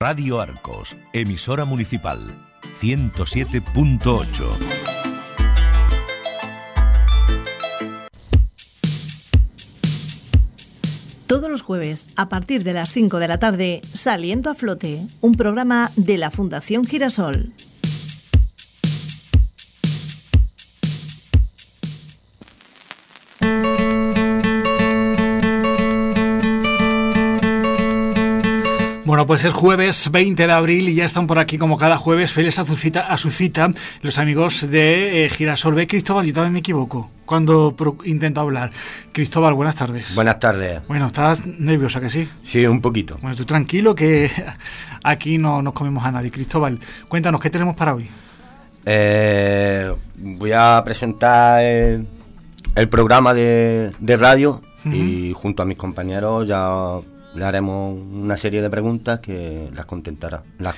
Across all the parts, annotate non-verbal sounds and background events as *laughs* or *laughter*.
Radio Arcos, emisora municipal, 107.8. Todos los jueves, a partir de las 5 de la tarde, Saliendo a Flote, un programa de la Fundación Girasol. Bueno, pues es jueves 20 de abril y ya están por aquí como cada jueves, feliz a su cita, a su cita los amigos de eh, Girasol B. Cristóbal, yo también me equivoco cuando intento hablar. Cristóbal, buenas tardes. Buenas tardes. Bueno, ¿estás nerviosa que sí? Sí, un poquito. Bueno, tú tranquilo que aquí no nos comemos a nadie. Cristóbal, cuéntanos, ¿qué tenemos para hoy? Eh, voy a presentar el, programa de, radio y junto a mis compañeros ya le haremos una serie de preguntas que las contestará. Las,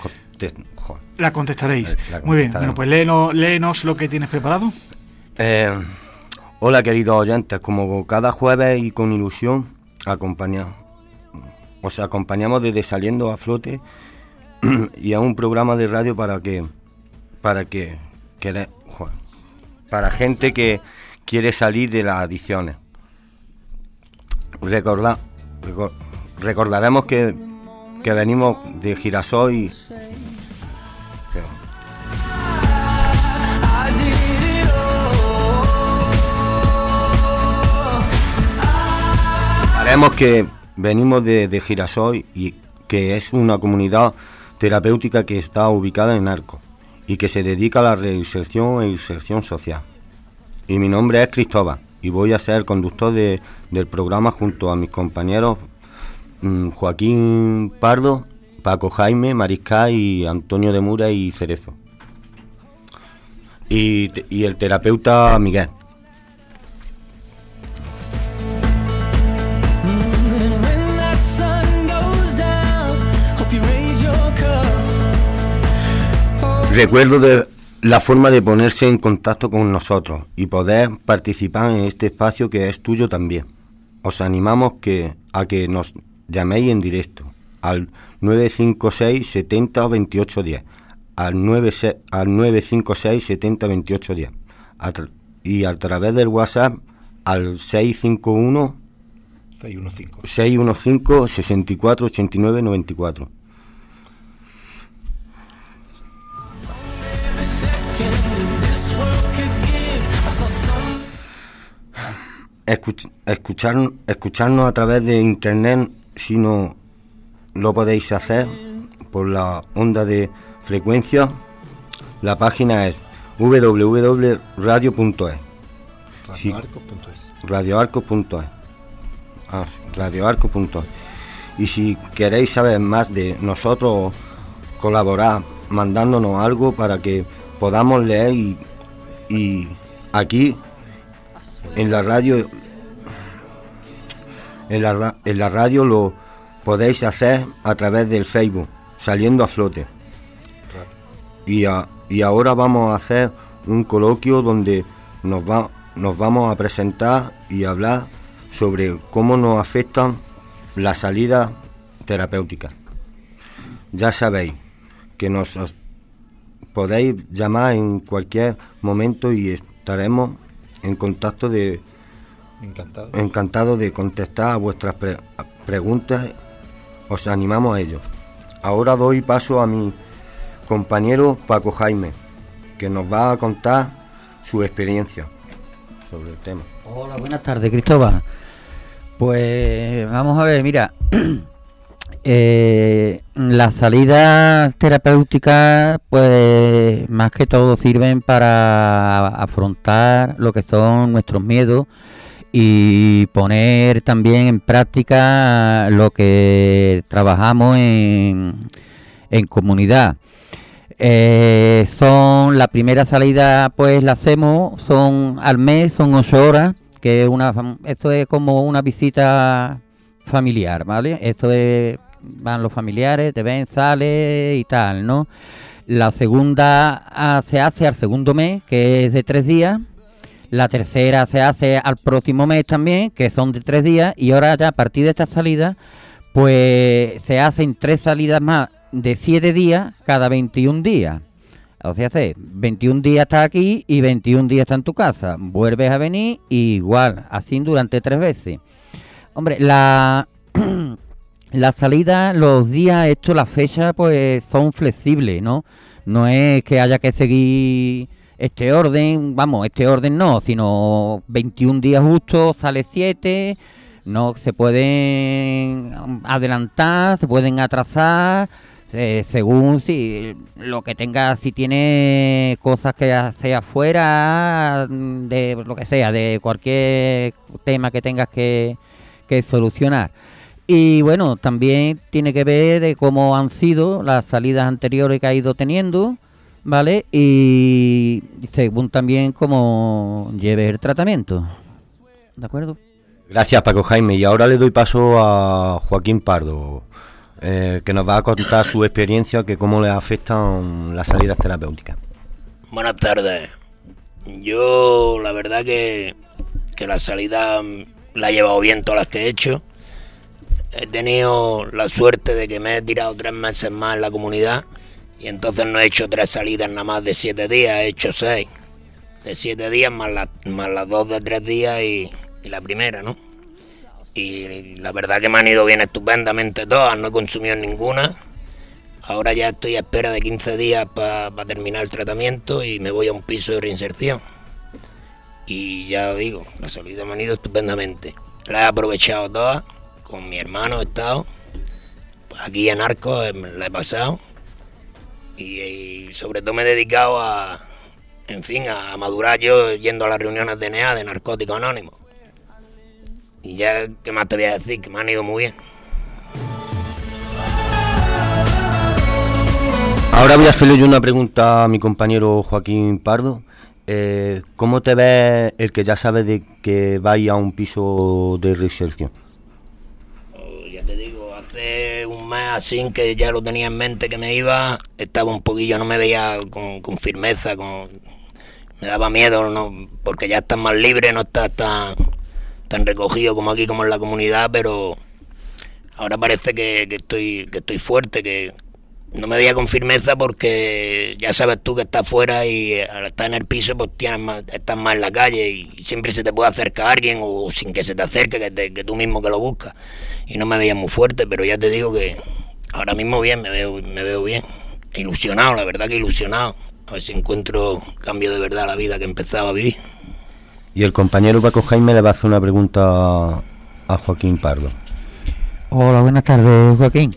la contestaréis. Muy bien, bueno, pues léenos, lo que tienes preparado. Eh, hola, queridos oyentes, como cada jueves y con ilusión, acompañamos. Os acompañamos desde Saliendo a Flote *clears throat* y a un programa de radio para que. para que. para gente que quiere salir de las adicciones. Recordad recordaremos que, que venimos de Girasol y... Haremos que venimos de, de Girasol y que es una comunidad terapéutica que está ubicada en Arco y que se dedica a la reinserción e inserción social. Y mi nombre es Cristóbal y voy a ser conductor de, del programa junto a mis compañeros Joaquín Pardo, Paco Jaime, Mariscal y Antonio de Mura y Cerezo. Y, y el terapeuta Miguel. Recuerdo de la forma de ponerse en contacto con nosotros y poder participar en este espacio que es tuyo también. Os animamos que, a que nos llaméis en directo al 956 70 28 10 al, 9, al 956 70 28 10 y a través del WhatsApp al 651 615 615 64 89 94 escuchar, escucharnos a través de internet si no lo podéis hacer por la onda de frecuencia, la página es www.radio.es. Radioarco.es. Ah, radioarco.es. Y si queréis saber más de nosotros, colaborar mandándonos algo para que podamos leer y, y aquí en la radio en la, en la radio lo podéis hacer a través del Facebook, saliendo a flote. Y, y ahora vamos a hacer un coloquio donde nos, va, nos vamos a presentar y hablar sobre cómo nos afectan las salidas terapéuticas. Ya sabéis que nos podéis llamar en cualquier momento y estaremos en contacto de Encantado. Encantado de contestar a vuestras preguntas. Os animamos a ello. Ahora doy paso a mi compañero Paco Jaime, que nos va a contar su experiencia sobre el tema. Hola, buenas tardes, Cristóbal. Pues vamos a ver, mira, *clears throat* eh, las salidas terapéuticas, pues más que todo sirven para afrontar lo que son nuestros miedos y poner también en práctica lo que trabajamos en, en comunidad. Eh, son la primera salida pues la hacemos son al mes son ocho horas que una esto es como una visita familiar vale esto es van los familiares te ven sale y tal no la segunda ah, se hace al segundo mes que es de tres días la tercera se hace al próximo mes también, que son de tres días, y ahora ya a partir de esta salida, pues se hacen tres salidas más de 7 días cada 21 días. O sea, hace 21 días está aquí y 21 días está en tu casa. Vuelves a venir igual, así durante tres veces. Hombre, la, *clears throat* la salida, los días, esto, las fechas, pues son flexibles, ¿no? No es que haya que seguir este orden, vamos, este orden no, sino 21 días justo, sale 7, no se pueden adelantar, se pueden atrasar, eh, según si lo que tenga, si tiene cosas que hacer afuera, de lo que sea, de cualquier tema que tengas que, que solucionar. Y bueno, también tiene que ver de cómo han sido las salidas anteriores que ha ido teniendo ¿vale? Y según también cómo lleve el tratamiento. ¿De acuerdo? Gracias Paco Jaime. Y ahora le doy paso a Joaquín Pardo, eh, que nos va a contar su experiencia, que cómo le afectan las salidas terapéuticas. Buenas tardes. Yo la verdad que, que la salida la he llevado bien todas las que he hecho. He tenido la suerte de que me he tirado tres meses más en la comunidad y entonces no he hecho tres salidas nada más de siete días, he hecho seis. De siete días más, más las dos de tres días y, la primera, ¿no? Y la verdad que me han ido bien estupendamente todas, no he consumido ninguna. Ahora ya estoy a espera de 15 días para terminar el tratamiento y me voy a un piso de reinserción. Y ya digo, la salida me han ido estupendamente. La he aprovechado todas, con mi hermano he estado. Aquí en Arcos eh, la he pasado y, sobre todo me he dedicado a, en fin, a madurar yo yendo a las reuniones de NEA de Narcóticos Anónimos. Y ya, ¿qué más te voy a decir? Que me han ido muy bien. Ahora voy a hacerle yo una pregunta a mi compañero Joaquín Pardo. Eh, ¿Cómo te ves el que ya sabes de que vaya a un piso de reinserción? un así que ya lo tenía en mente que me iba, estaba un poquillo, no me veía con, firmeza, con, me daba miedo, no, porque ya estás más libre, no estás tan, tan recogido como aquí, como en la comunidad, pero ahora parece que, estoy, que estoy fuerte, que no me veía con firmeza porque ya sabes tú que estás fuera y al estar en el piso pues tienes más, estás más en la calle y siempre se te puede acercar alguien o sin que se te acerque, que, que tú mismo que lo buscas y no me veía muy fuerte, pero ya te digo que ahora mismo bien, me veo, me veo bien. Ilusionado, la verdad que ilusionado. A ver si encuentro cambio de verdad la vida que empezaba a vivir. Y el compañero Paco Jaime le va a hacer una pregunta a Joaquín Pardo. Hola, buenas tardes, Joaquín.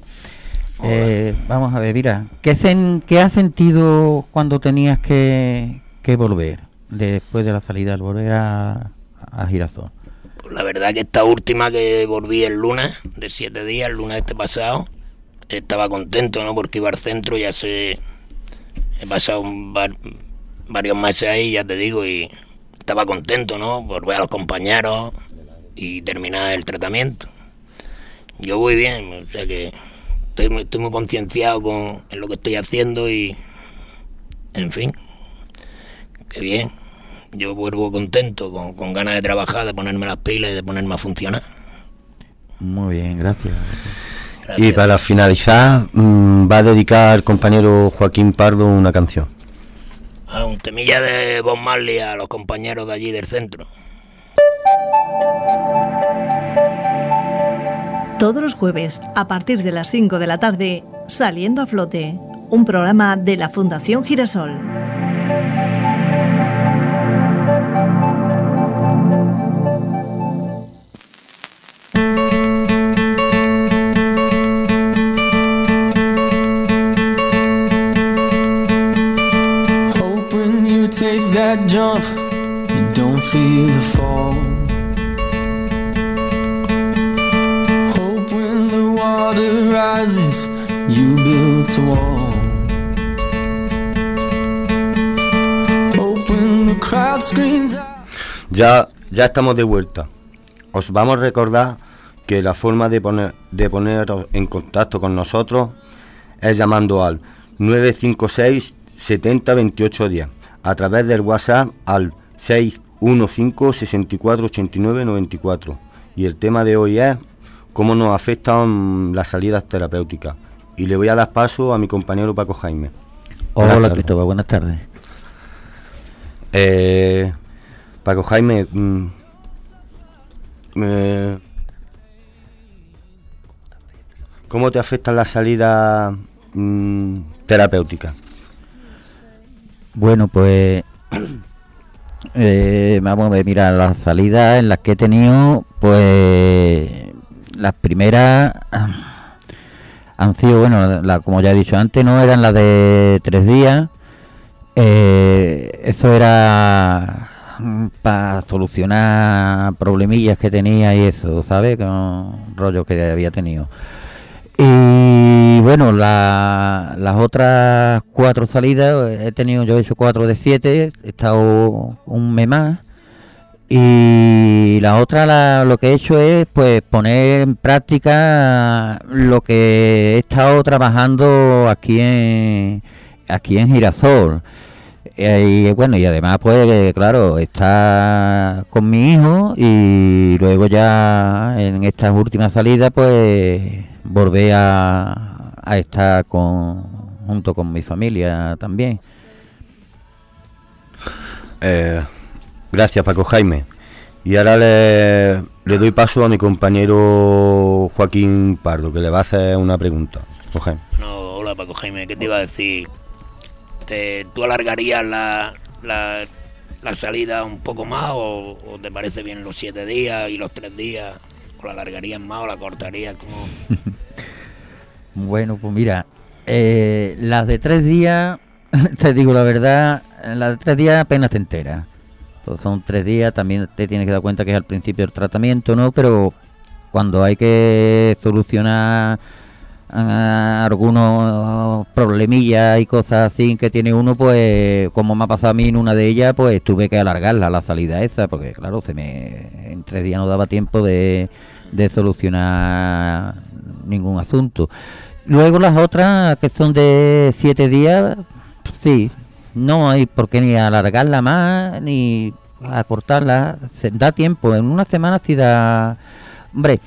Eh, vamos a ver, mira, ¿qué, ¿qué has sentido cuando tenías que, que volver, después de la salida, al volver a, a Girasol? La verdad que esta última que volví el lunes, de siete días, el lunes este pasado, estaba contento, ¿no? Porque iba al centro, ya sé, he pasado varios meses ahí, ya te digo, y estaba contento, ¿no? Por ver a los compañeros y terminar el tratamiento. Yo voy bien, o sea que estoy muy, estoy muy concienciado con lo que estoy haciendo y, en fin, qué bien yo vuelvo contento, con, ganas de trabajar, de ponerme las pilas y de ponerme a funcionar. Muy bien, gracias. Y para finalizar, mm, va a dedicar al compañero Joaquín Pardo una canción. A un temilla de Bob Marley a los compañeros de allí del centro. Todos los jueves, a partir de las 5 de la tarde, Saliendo a Flote, un programa de la Fundación Girasol. Ya, ya estamos de vuelta. Os vamos a recordar que la forma de poner de poneros en contacto con nosotros es llamando al 956 70 28 10 a través del WhatsApp al 615 64 89 94 y el tema de hoy es cómo nos afectan las salidas terapéuticas y le voy a dar paso a mi compañero Paco Jaime. Hola, Cristóbal, buenas tardes. Eh, Paco Jaime, mm, ¿cómo te afecta la salida mm, terapéutica? Bueno, pues *clears throat* eh, vamos a ver, mira, las salidas en las que he tenido, pues las primeras *clears throat* han sido, bueno, la, como ya he dicho antes, no eran las de tres días. Eh, eso era para solucionar problemillas que tenía y eso, ¿sabes? Con rollo que había tenido. Y bueno, las otras cuatro salidas, he tenido, yo he hecho cuatro de siete, he estado un mes más. Y la otra, lo que he hecho es pues poner en práctica lo que he estado trabajando aquí en, aquí en Girasol. Eh, y bueno, y además pues claro, está con mi hijo y luego ya en estas últimas salidas pues volver a, a estar con, junto con mi familia también. Eh, gracias Paco Jaime. Y ahora le, le, doy paso a mi compañero Joaquín Pardo, que le va a hacer una pregunta. No, hola Paco Jaime, ¿qué te iba a decir? Te, ¿Tú alargarías la, la, salida un poco más o, o, te parece bien los siete días y los tres días? ¿O la alargarías más o la cortarías? Como... *laughs* bueno, pues mira, eh, las de tres días, *laughs* te digo la verdad, las de tres días apenas te enteras. Pues son tres días, también te tienes que dar cuenta que es al principio del tratamiento, ¿no? Pero cuando hay que solucionar algunos problemillas y cosas así que tiene uno, pues como me ha pasado a mí en una de ellas, pues tuve que alargarla la salida esa, porque claro, se me en tres días no daba tiempo de, de solucionar ningún asunto. Luego las otras que son de siete días, sí, no hay por qué ni alargarla más ni acortarla, se da tiempo, en una semana sí da, hombre,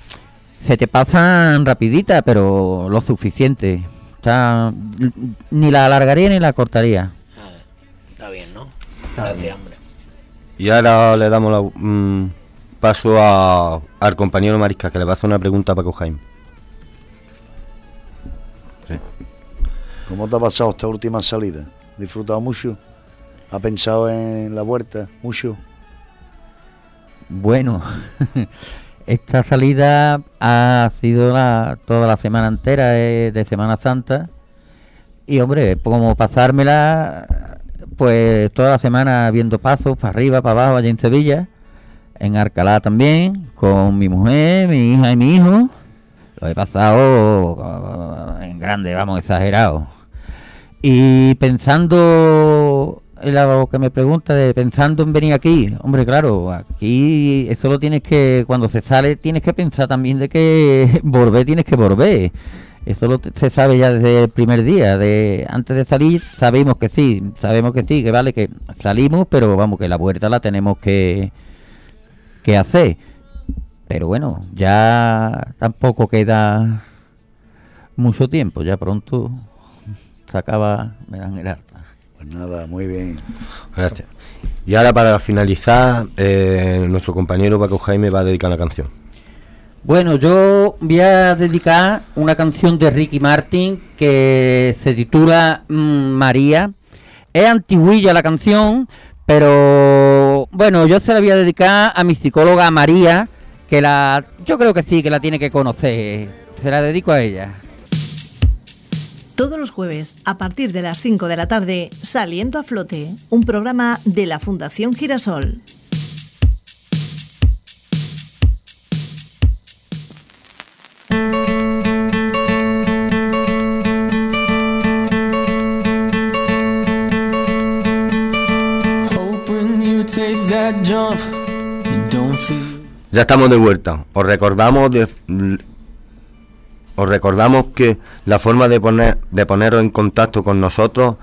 se te pasan rapidita, pero lo suficiente. Está, ni la alargaría ni la cortaría. Ah, está bien, ¿no? Gracias, hombre. Y ahora le damos la, mm, paso a, al compañero Marisca, que le va a hacer una pregunta a Paco Jaime. Sí. ¿Cómo te ha pasado esta última salida? ¿Disfrutado mucho? ¿Ha pensado en la vuelta mucho? Bueno, *laughs* esta salida ha sido la, toda la semana entera de, de, Semana Santa. Y hombre, como pasármela, pues toda la semana viendo pasos para arriba, para abajo, allá en Sevilla, en Arcalá también, con mi mujer, mi hija y mi hijo. Lo he pasado en grande, vamos, exagerado. Y pensando en lo que me pregunta de pensando en venir aquí, hombre, claro, aquí eso lo tienes que, cuando se sale, tienes que pensar también de que *laughs* volver tienes que volver. Eso lo, se sabe ya desde el primer día. De antes de salir sabemos que sí, sabemos que sí, que vale que salimos, pero vamos que la vuelta la tenemos que que hacer. Pero bueno, ya tampoco queda mucho tiempo, ya pronto se acaba me dan el harta. Pues nada, muy bien. Gracias. Y ahora para finalizar, eh, nuestro compañero Paco Jaime va a dedicar la canción. Bueno, yo voy a dedicar una canción de Ricky Martin que se titula mm, María. Es antiguilla la canción, pero bueno, yo se la voy a dedicar a mi psicóloga María, que la, yo creo que sí, que la tiene que conocer. Se la dedico a ella. Todos los jueves, a partir de las 5 de la tarde, Saliendo a Flote, un programa de la Fundación Girasol. Ya estamos de vuelta. Os recordamos de, os recordamos que la forma de poner de poneros en contacto con nosotros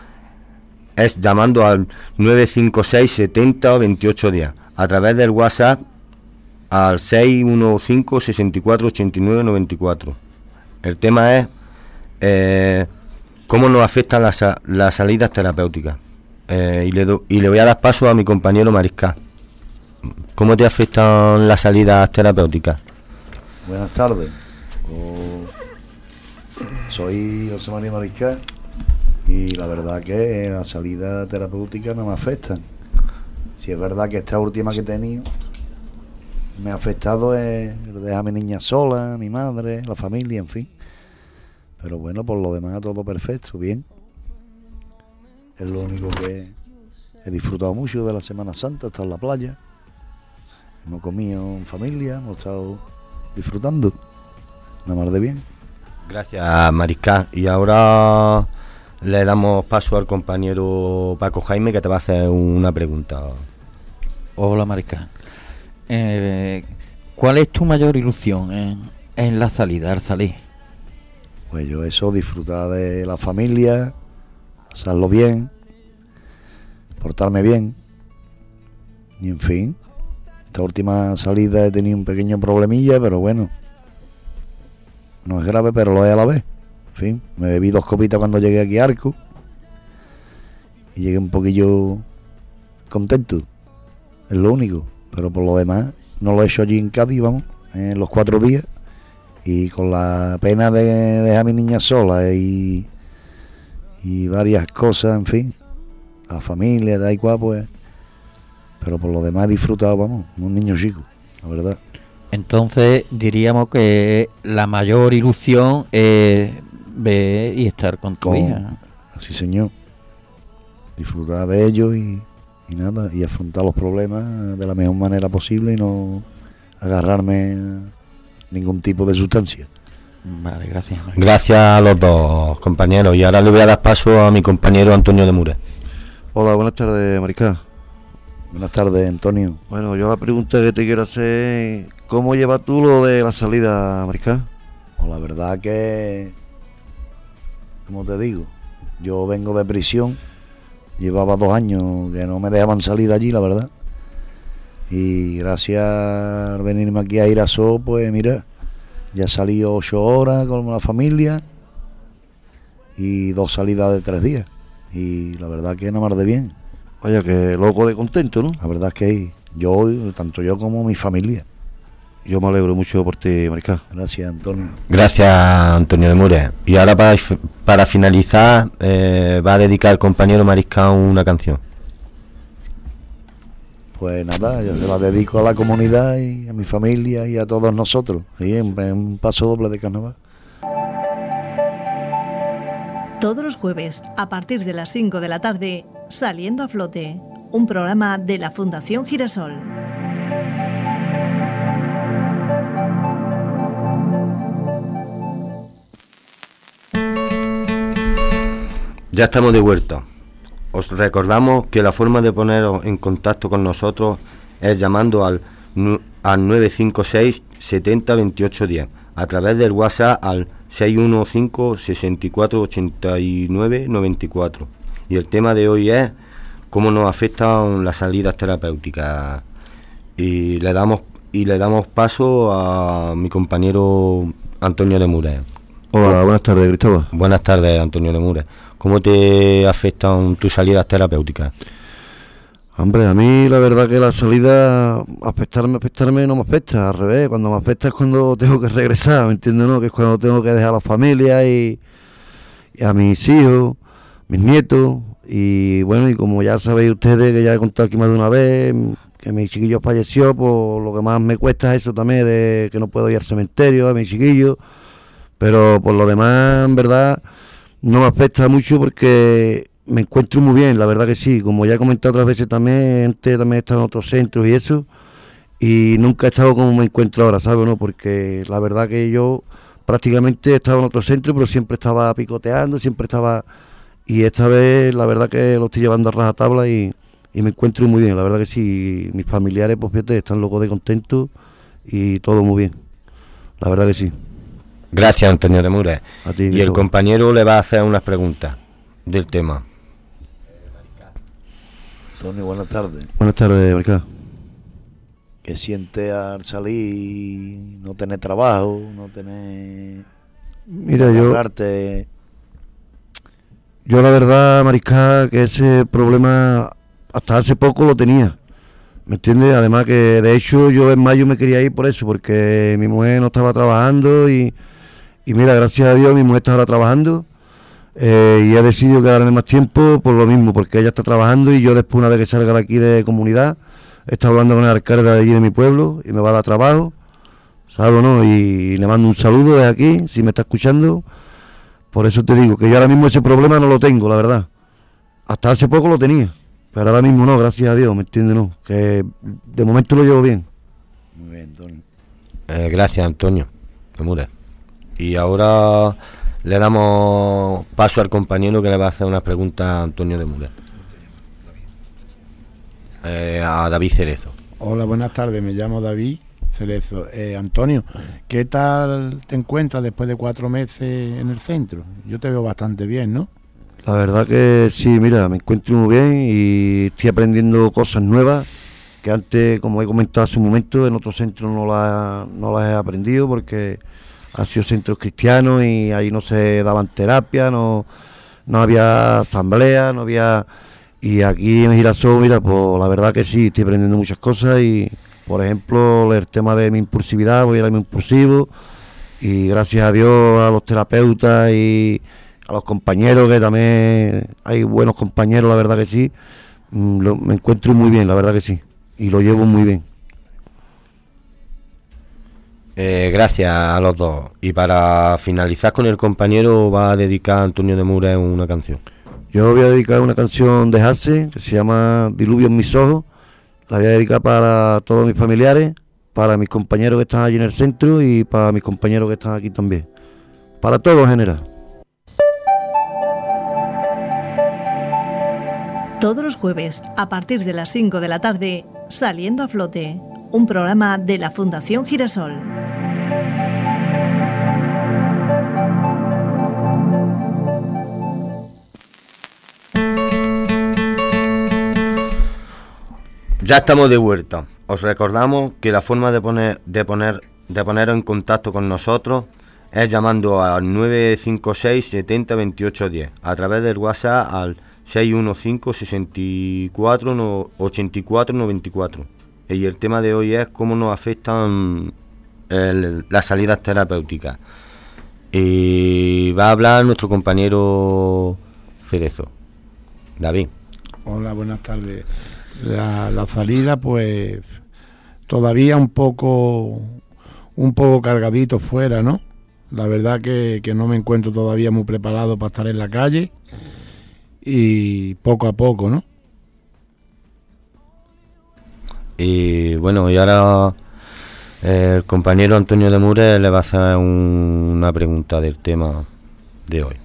es llamando al 956 70 28 días a través del WhatsApp al 615 64 89 94. El tema es eh, ¿cómo nos afectan las, las salidas terapéuticas? Eh, y, le do- y le voy a dar paso a mi compañero Mariscal. ¿Cómo te afectan las salidas terapéuticas? Buenas tardes. Soy José María Mariscal y la verdad que la salida terapéutica no me afecta. Si es verdad que esta última que he tenido me ha afectado es dejar a mi niña sola, a mi madre, la familia, en fin. Pero bueno, por lo demás todo perfecto, bien. Es lo único que he disfrutado mucho de la Semana Santa, he en la playa. Hemos comido en familia, hemos estado disfrutando. Nada más de bien. Gracias, Mariscal. Y ahora le damos paso al compañero Paco Jaime que te va a hacer una pregunta. Hola, Marica. Eh, ¿Cuál es tu mayor ilusión en, en la salida, al salir? Pues yo eso, disfrutar de la familia, pasarlo bien, portarme bien. Y en fin, esta última salida he tenido un pequeño problemilla, pero bueno. No es grave, pero lo es a la vez. En fin, me bebí dos copitas cuando llegué aquí a Arco. Y llegué un poquillo contento. Es lo único. Pero por lo demás, no lo he hecho allí en Cádiz, vamos, en los cuatro días. Y con la pena de dejar a mi niña sola y, y varias cosas, en fin, a la familia, da igual, pues. Pero por lo demás he disfrutado, vamos, un niño chico, la verdad. Entonces diríamos que la mayor ilusión es ver y estar con tu Con- hija. Así, señor. Disfrutar de ellos y, y nada, y afrontar los problemas de la mejor manera posible y no agarrarme a ningún tipo de sustancia. Vale, gracias. Gracias a los dos compañeros. Y ahora le voy a dar paso a mi compañero Antonio de Mure. Hola, buenas tardes, Mariscal. Buenas tardes, Antonio. Bueno, yo la pregunta que te quiero hacer ¿cómo llevas tú lo de la salida, Mariscal? Pues la verdad que, como te digo, yo vengo de prisión, llevaba dos años que no me dejaban salir de allí, la verdad. Y gracias a venirme aquí a Irasó, pues mira, ya salí ocho horas con la familia y dos salidas de tres días. Y la verdad que nada más de bien. Vaya, que loco de contento, ¿no? La verdad es que yo, tanto yo como mi familia. Yo me alegro mucho por ti, Mariscal. Gracias, Antonio. Gracias, Antonio de Mure. Y ahora para, para finalizar, eh, va a dedicar el compañero Mariscal una canción. Pues nada, yo se la dedico a la comunidad y a mi familia y a todos nosotros. Y en, en un paso doble de carnaval. Todos los jueves, a partir de las 5 de la tarde, Saliendo a Flote, un programa de la Fundación Girasol. Ya estamos de vuelta. Os recordamos que la forma de poneros en contacto con nosotros es llamando al, al 956 70 28 10 a través del WhatsApp al 615 64 89 94. Y el tema de hoy es cómo nos afectan las salidas terapéuticas. Y le damos y le damos paso a mi compañero Antonio de Mures. Hola, buenas tardes, Cristóbal. Buenas tardes, Antonio de Mures. ¿Cómo te afectan tus salidas terapéuticas? Hombre, a mí la verdad que la salida, afectarme, afectarme no me afecta, al revés, cuando me afecta es cuando tengo que regresar, ¿me entiendes? No? Que es cuando tengo que dejar a la familia y, a mis hijos, mis nietos, y bueno, y como ya sabéis ustedes, que ya he contado aquí más de una vez, que mi chiquillo falleció, pues lo que más me cuesta es eso también, de que no puedo ir al cementerio a mi chiquillo, pero por lo demás, en verdad, no me afecta mucho porque me encuentro muy bien, la verdad que sí. Como ya he comentado otras veces también, antes también he en otros centros y eso, y nunca he estado como me encuentro ahora, ¿sabes? no? Porque la verdad que yo prácticamente he estado en otro centro, pero siempre estaba picoteando, siempre estaba... Y esta vez la verdad que lo estoy llevando a rajatabla y, y me encuentro muy bien, la verdad que sí. Mis familiares, pues fíjate, están locos de contentos y todo muy bien. La verdad que sí. Gracias, Antonio de Mures. A ti, Y el compañero le va a hacer unas preguntas del tema. Antonio, buenas tardes. Buenas tardes, Maricá. ¿Qué siente al salir no tener trabajo, no tener... Mira, yo... Yo la verdad, Mariscal, que ese problema hasta hace poco lo tenía. ¿Me entiendes? Además que de hecho yo en mayo me quería ir por eso, porque mi mujer no estaba trabajando y, y mira, gracias a Dios mi mujer está ahora trabajando eh, y he decidido quedarme más tiempo por lo mismo, porque ella está trabajando y yo después una vez que salga de aquí de comunidad, he estado hablando con el alcalde de allí de mi pueblo y me va a dar trabajo, ¿sabes o no? Y le mando un saludo desde aquí, si me está escuchando. Por eso te digo que yo ahora mismo ese problema no lo tengo, la verdad. Hasta hace poco lo tenía. Pero ahora mismo no, gracias a Dios, ¿me entiendes? No, que de momento lo llevo bien. Muy bien, Antonio. Eh, gracias, Antonio. Mure. Y ahora le damos paso al compañero que le va a hacer una pregunta a Antonio de Mure. Eh, a David Cerezo. Hola, buenas tardes. Me llamo David Cerezo. Eh, Antonio, ¿qué tal te encuentras después de cuatro meses en el centro? Yo te veo bastante bien, ¿no? La verdad que sí, mira, me encuentro muy bien y estoy aprendiendo cosas nuevas que antes, como he comentado hace un momento, en otros centros no las no las he aprendido porque ha sido centros cristianos y ahí no se daban terapia, no, no había asamblea, no había... Y aquí en Girasol, mira, pues la verdad que sí, estoy aprendiendo muchas cosas y, por ejemplo, el tema de mi impulsividad, voy a irme impulsivo y gracias a Dios a los terapeutas y a los compañeros, que también hay buenos compañeros, la verdad que sí. Mm, me encuentro muy bien, la verdad que sí. Y lo llevo muy bien. Eh, gracias a los dos. Y para finalizar con el compañero, va a dedicar a Antonio de Mura una canción. Yo voy a dedicar una canción de Hasse que se llama Diluvio en mis ojos. La voy a dedicar para todos mis familiares, para mis compañeros que están allí en el centro y para mis compañeros que están aquí también. Para todos en general. Todos los jueves, a partir de las 5 de la tarde, Saliendo a Flote, un programa de la Fundación Girasol. Ya estamos de vuelta. Os recordamos que la forma de poner, de poner, de poneros en contacto con nosotros es llamando al 956 70 28 10 a través del WhatsApp al 615 64 84 94. Y el tema de hoy es cómo nos afectan las salidas terapéuticas. Y va a hablar nuestro compañero Cerezo. David. Hola, buenas tardes. La, salida, pues, todavía un poco, un poco cargadito fuera, ¿no? La verdad que, que no me encuentro todavía muy preparado para estar en la calle y poco a poco, ¿no? Y bueno, y ahora el compañero Antonio de Mure le va a hacer una pregunta del tema de hoy.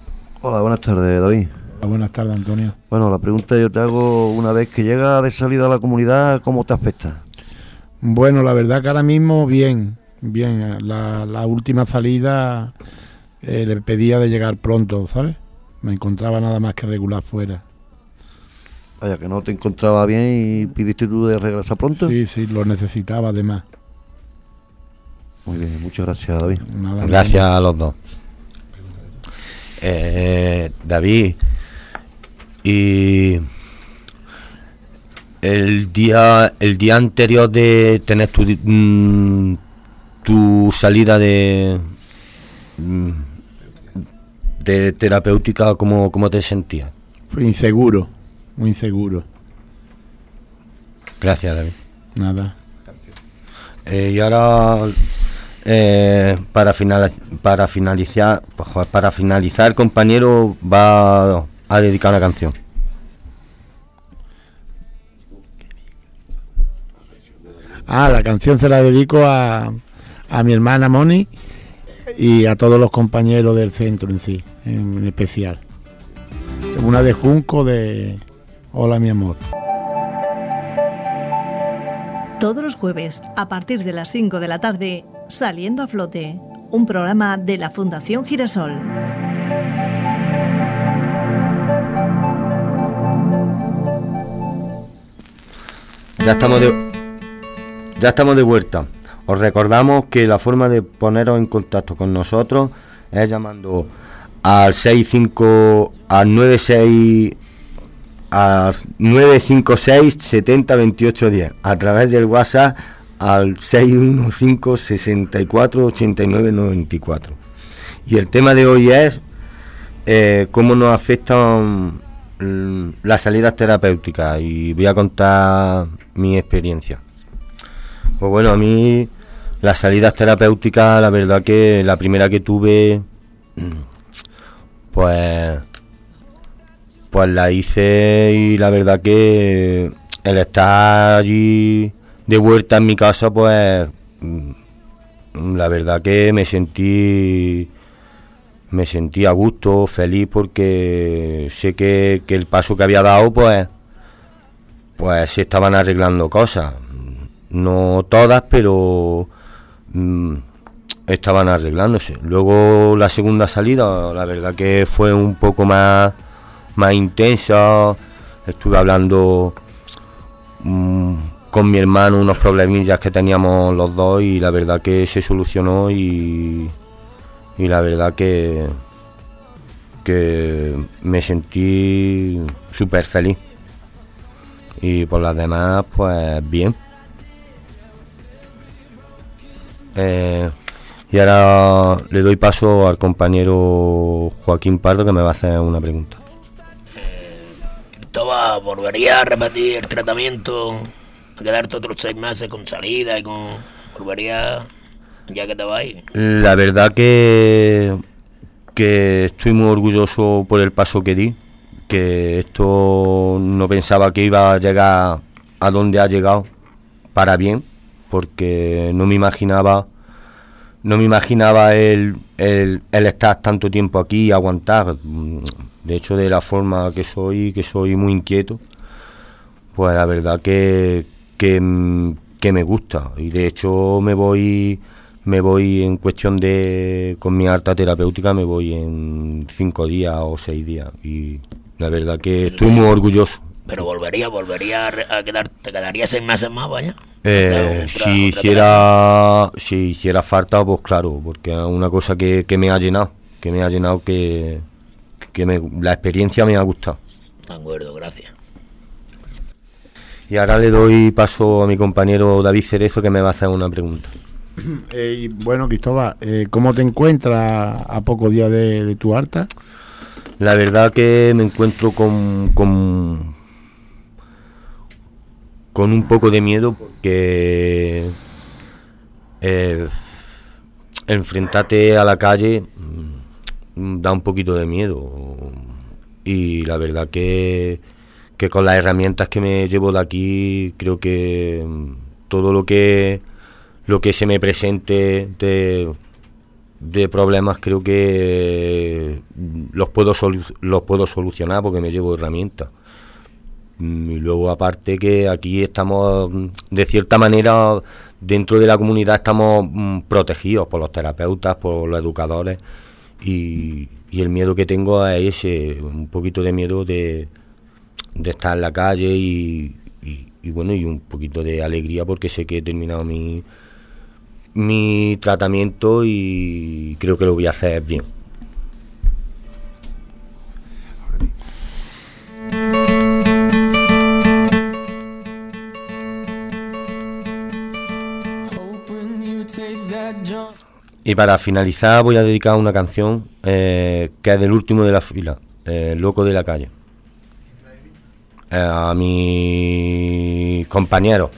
Hola, buenas tardes, David. buenas tardes, Antonio. Bueno, la pregunta yo te hago, una vez que llega de salida a la comunidad, ¿cómo te afecta? Bueno, la verdad que ahora mismo bien, bien. La, última salida eh, le pedía de llegar pronto, ¿sabes? Me encontraba nada más que regular fuera. Vaya, que no te encontraba bien y pidiste tú de regresar pronto. Sí, sí, lo necesitaba además. Muy bien, muchas gracias, David. gracias a los dos. Eh, David, y el día el día anterior de tener tu, mm, tu salida de mm, de terapéutica, ¿cómo, cómo te sentías? Fue inseguro, muy inseguro. Gracias, David. Nada. Eh, y ahora, eh, para, final, para, finalizar, pues, para finalizar, compañero va a dedicar una canción. Ah, la canción se la dedico a, a mi hermana Moni y a todos los compañeros del centro en sí en especial. Una de Junco de Hola mi amor. Todos los jueves, a partir de las 5 de la tarde, Saliendo a Flote, un programa de la Fundación Girasol. Ya estamos de, ya estamos de vuelta. Os recordamos que la forma de poneros en contacto con nosotros es llamando al 65 al 96 al 956 70 28 10 a través del WhatsApp al 615 64 89 94 y el tema de hoy es eh, cómo nos afectan mm, las salidas terapéuticas. Y voy a contar mi experiencia. Pues bueno a mí las salidas terapéuticas la verdad que la primera que tuve pues pues la hice y la verdad que el estar allí de vuelta en mi casa pues mm, la verdad que me sentí me sentí a gusto, feliz porque sé que, el paso que había dado pues pues se estaban arreglando cosas no todas pero mm, estaban arreglándose. Luego la segunda salida, la verdad que fue un poco más, más intensa. Estuve hablando mm, con mi hermano unos problemillas que teníamos los dos y la verdad que se solucionó y, y la verdad que, que me sentí súper feliz. Y por las demás, pues bien. Eh, y ahora le doy paso al compañero Joaquín Pardo que me va a hacer una pregunta. Cristóbal, ¿volvería a repetir el tratamiento? ¿A quedarte otros seis meses con salida y con... ¿Volvería ya que te vas? La verdad que, que estoy muy orgulloso por el paso que di, que esto no pensaba que iba a llegar a donde ha llegado para bien, porque no me imaginaba no me imaginaba el, el, estar tanto tiempo aquí y aguantar. De hecho, de la forma que soy, que soy muy inquieto, pues la verdad que, que, me gusta. Y de hecho me voy me voy en cuestión de con mi alta terapéutica me voy en cinco días o seis días y la verdad que estoy muy orgulloso pero volvería volvería a quedar te quedaría seis meses más vaya eh, si hiciera si hiciera falta, pues claro, porque es una cosa que, me ha llenado, que me ha llenado, que, que me, la experiencia me ha gustado. De acuerdo, gracias. Y ahora le doy paso a mi compañero David Cerezo que me va a hacer una pregunta. *clears throat* Eh, bueno, Cristóbal, eh, ¿cómo te encuentras a pocos días de, de, tu harta? La verdad que me encuentro con, con con un poco de miedo porque eh, enfrentarte a la calle mm, da un poquito de miedo y la verdad que, que con las herramientas que me llevo de aquí creo que mm, todo lo que lo que se me presente de, de problemas creo que mm, los puedo los puedo solucionar porque me llevo herramientas. Mm, y luego aparte que aquí estamos, de cierta manera, dentro de la comunidad estamos protegidos por los terapeutas, por los educadores. Y, el miedo que tengo es ese, un poquito de miedo de, estar en la calle y, bueno, y un poquito de alegría porque sé que he terminado mi, mi tratamiento y creo que lo voy a hacer bien. Y para finalizar voy a dedicar una canción eh, que es del último de la fila, eh, Loco de la calle. Eh, a mis compañeros